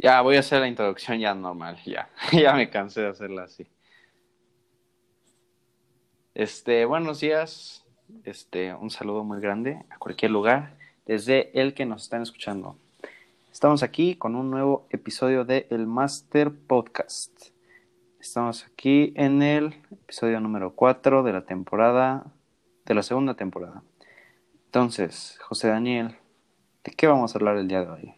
Ya voy a hacer la introducción ya normal, ya. ya me cansé de hacerla así. Este, buenos días. Este, un saludo muy grande a cualquier lugar, desde el que nos están escuchando. Estamos aquí con un nuevo episodio de El Master Podcast. Estamos aquí en el episodio número 4 de la temporada, de la segunda temporada. Entonces, José Daniel, ¿de qué vamos a hablar el día de hoy?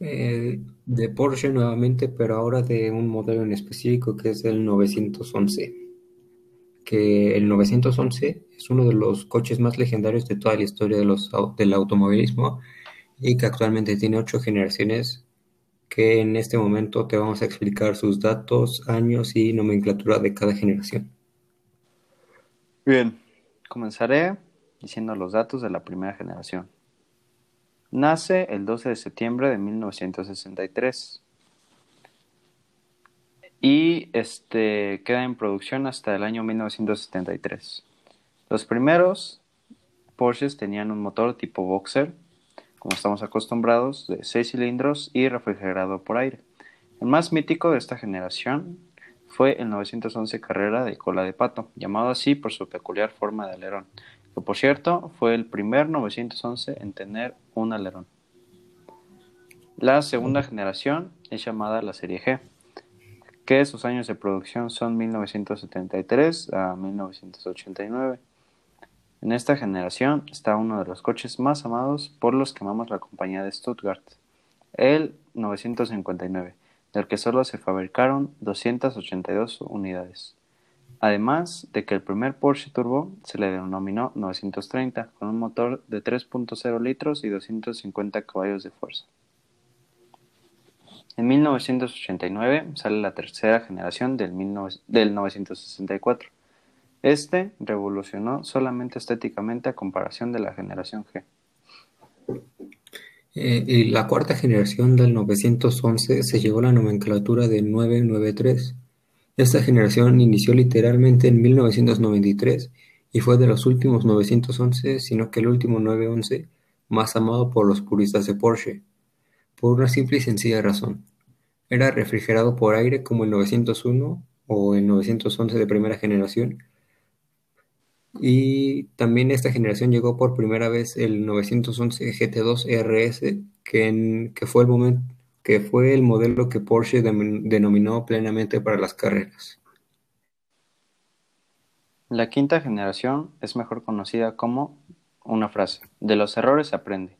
Eh, de Porsche nuevamente, pero ahora de un modelo en específico que es el 911. Que el 911 es uno de los coches más legendarios de toda la historia de los, del automovilismo y que actualmente tiene ocho generaciones que en este momento te vamos a explicar sus datos, años y nomenclatura de cada generación. Bien, comenzaré diciendo los datos de la primera generación. Nace el 12 de septiembre de 1963 y este, queda en producción hasta el año 1973. Los primeros Porsches tenían un motor tipo boxer, como estamos acostumbrados, de 6 cilindros y refrigerado por aire. El más mítico de esta generación fue el 911 Carrera de cola de pato, llamado así por su peculiar forma de alerón, que por cierto fue el primer 911 en tener un alerón. La segunda generación es llamada la serie G, que sus años de producción son 1973 a 1989. En esta generación está uno de los coches más amados por los que amamos la compañía de Stuttgart, el 959, del que solo se fabricaron 282 unidades. Además de que el primer Porsche Turbo se le denominó 930, con un motor de 3.0 litros y 250 caballos de fuerza. En 1989 sale la tercera generación del, 964. Este revolucionó solamente estéticamente a comparación de la generación G. Eh, y la cuarta generación del 911 se llevó la nomenclatura de 993 esta generación inició literalmente en 1993 y fue de los últimos 911, sino que el último 911 más amado por los puristas de Porsche, por una simple y sencilla razón. Era refrigerado por aire como el 901 o el 911 de primera generación, y también esta generación llegó por primera vez el 911 GT2 RS, que, que fue el momento que fue el modelo que Porsche denominó plenamente para las carreras. La quinta generación es mejor conocida como una frase, de los errores se aprende,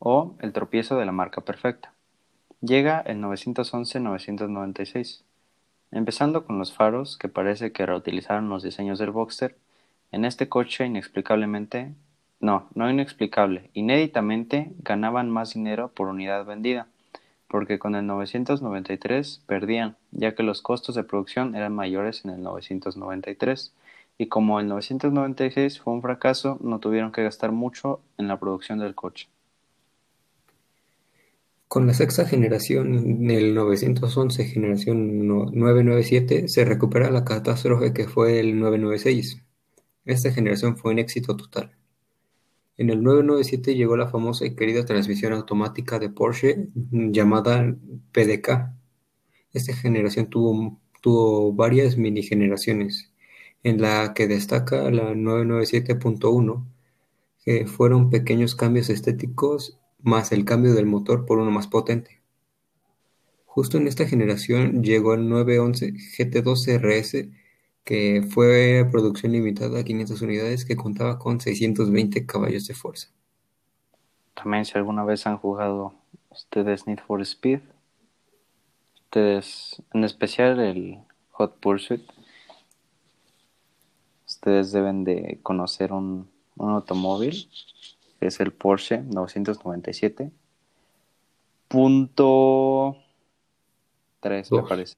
o el tropiezo de la marca perfecta. Llega el 911-996. Empezando con los faros, que parece que reutilizaron los diseños del Boxster, en este coche inexplicablemente, no, no inexplicable, inéditamente ganaban más dinero por unidad vendida porque con el 993 perdían, ya que los costos de producción eran mayores en el 993, y como el 996 fue un fracaso, no tuvieron que gastar mucho en la producción del coche. Con la sexta generación, el 911 generación 997, se recupera la catástrofe que fue el 996. Esta generación fue un éxito total. En el 997 llegó la famosa y querida transmisión automática de Porsche llamada PDK. Esta generación tuvo, varias mini generaciones, en la que destaca la 997.1, que fueron pequeños cambios estéticos más el cambio del motor por uno más potente. Justo en esta generación llegó el 911 GT2 RS que fue producción limitada a 500 unidades que contaba con 620 caballos de fuerza. También si alguna vez han jugado ustedes Need for Speed, ustedes, en especial el Hot Pursuit, ustedes deben de conocer un, automóvil que es el Porsche 997 punto 3 me parece.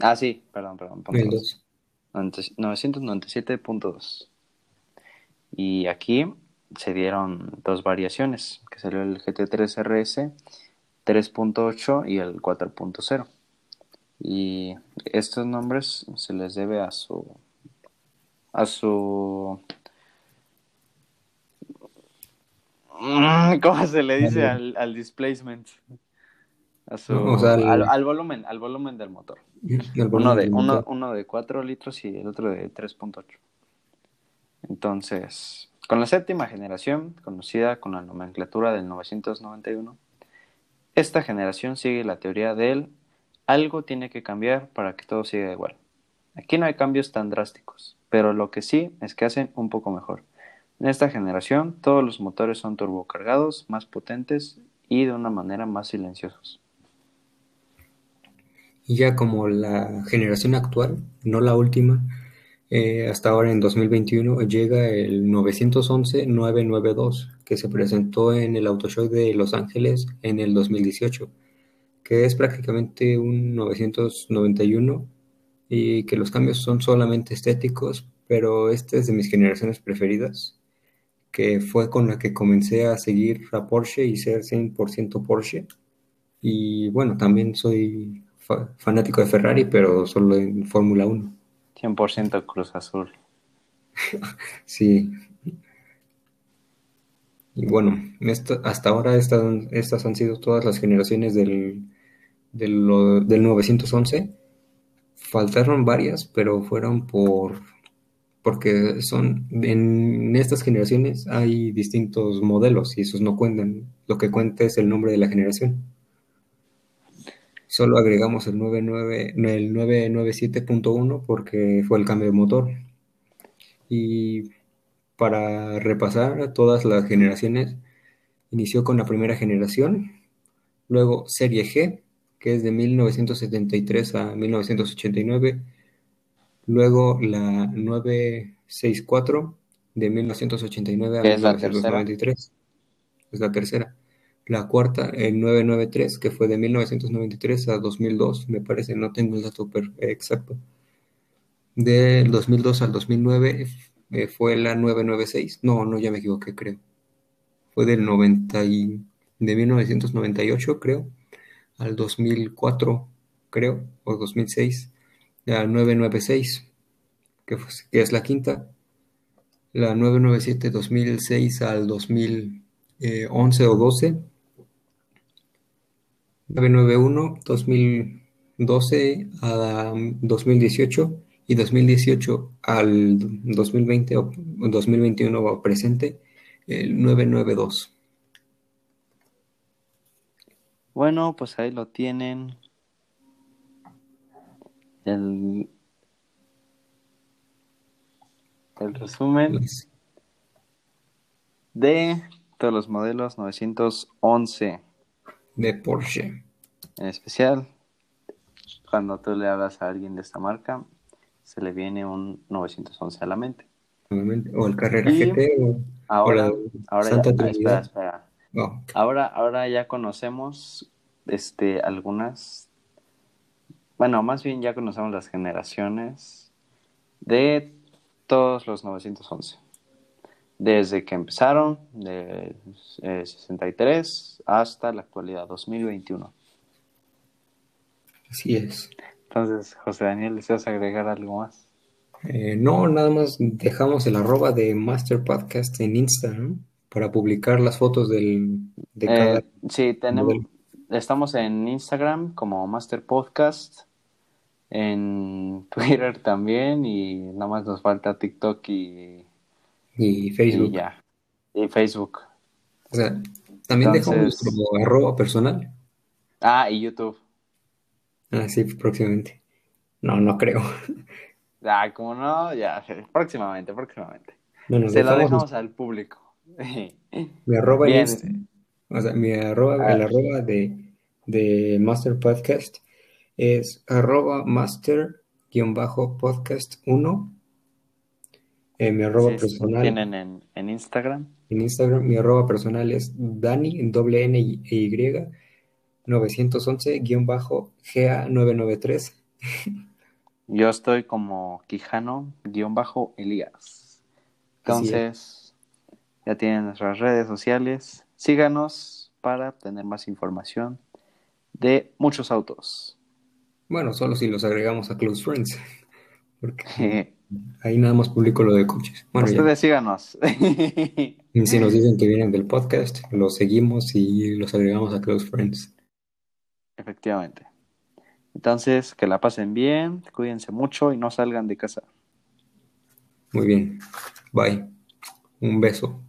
Ah, sí, perdón, perdón. 997.2. Y aquí se dieron dos variaciones, que salió el GT3 RS 3.8 y el 4.0. Y estos nombres se les debe a su a su ¿cómo se le dice al, al displacement? A su- No, o sea, el- al, al volumen, al volumen del motor. Uno de, del uno, motor. uno de 4 litros y el otro de 3.8. Entonces, con la séptima generación, conocida con la nomenclatura del 991, esta generación sigue la teoría del algo tiene que cambiar para que todo siga igual. Aquí no hay cambios tan drásticos, pero lo que sí es que hacen un poco mejor. En esta generación, todos los motores son turbocargados, más potentes y de una manera más silenciosos. Y ya como la generación actual, no la última, eh, hasta ahora en 2021 llega el 911-992, que se presentó en el Auto Show de Los Ángeles en el 2018, que es prácticamente un 991 y que los cambios son solamente estéticos, pero esta es de mis generaciones preferidas, que fue con la que comencé a seguir a Porsche y ser 100% Porsche. Y bueno, también soy fa- fanático de Ferrari, pero solo en Fórmula 1. 100% Cruz Azul. Sí. Y bueno, esto- hasta ahora estas, estas han sido todas las generaciones del, del, del 911. Faltaron varias, pero fueron por porque son en estas generaciones hay distintos modelos y esos no cuentan. Lo que cuenta es el nombre de la generación. Solo agregamos el 99, no, el 997.1 porque fue el cambio de motor. Y para repasar todas las generaciones, inició con la primera generación, luego Serie G, que es de 1973 a 1989, luego la 964 de 1989 a ¿Qué es la tercera? 1993, es la tercera. La cuarta, el 993, que fue de 1993 a 2002, me parece, no tengo el dato exacto. Del 2002 al 2009 eh, fue la 996. No, no, ya me equivoqué, creo. Fue del 90 y, de 1998, creo, al 2004, creo, o 2006, la 996, que, que es la quinta. La 997 2006 al 2011 o 12. 991 2012 a 2018 y 2018 al 2020 o 2021 o presente el 992. Bueno, pues ahí lo tienen. El, el resumen de todos los modelos 911 de Porsche. en especial. Cuando tú le hablas a alguien de esta marca, se le viene un 911 a la mente. O el Carrera Y GT o, o Ahora, la ahora Santa ya, espera, Trinidad. espera. Ahora, ahora ya conocemos este, algunas, bueno, más bien ya conocemos las generaciones de todos los 911. Desde que empezaron, de eh, 63 hasta la actualidad, 2021. así es. Entonces, José Daniel, ¿deseas agregar algo más? Eh, no, nada más dejamos el arroba de Master Podcast en Instagram para publicar las fotos del, de cada... Eh, sí, tenemos, modelo. estamos en Instagram como Master Podcast, en Twitter también y nada más nos falta TikTok y, y y Facebook. ya. Y Facebook. O sea, también dejamos nuestro arroba personal. Ah, y YouTube. Ah, sí, próximamente. No, no creo. Ah, como no, ya, próximamente, próximamente. Se lo dejamos al público. mi arroba en Bien. Insta. O sea, mi arroba, Ah. el arroba de, de Master Podcast es arroba master-podcast 1. Eh, mi arroba Sí, personal tienen en, en Instagram. en Instagram, mi arroba personal es Dani, en doble N y e Y, 911-GA993. Yo estoy como Quijano-Elías. Entonces, ya tienen nuestras redes sociales. Síganos para tener más información de muchos autos. Bueno, solo si los agregamos a Close Friends, porque Ahí nada más publico lo de coaches. Bueno, Ustedes síganos. Y si nos dicen que vienen del podcast, los seguimos y los agregamos a Close Friends. Efectivamente. Entonces, que la pasen bien, cuídense mucho y no salgan de casa. Muy bien. Bye. Un beso.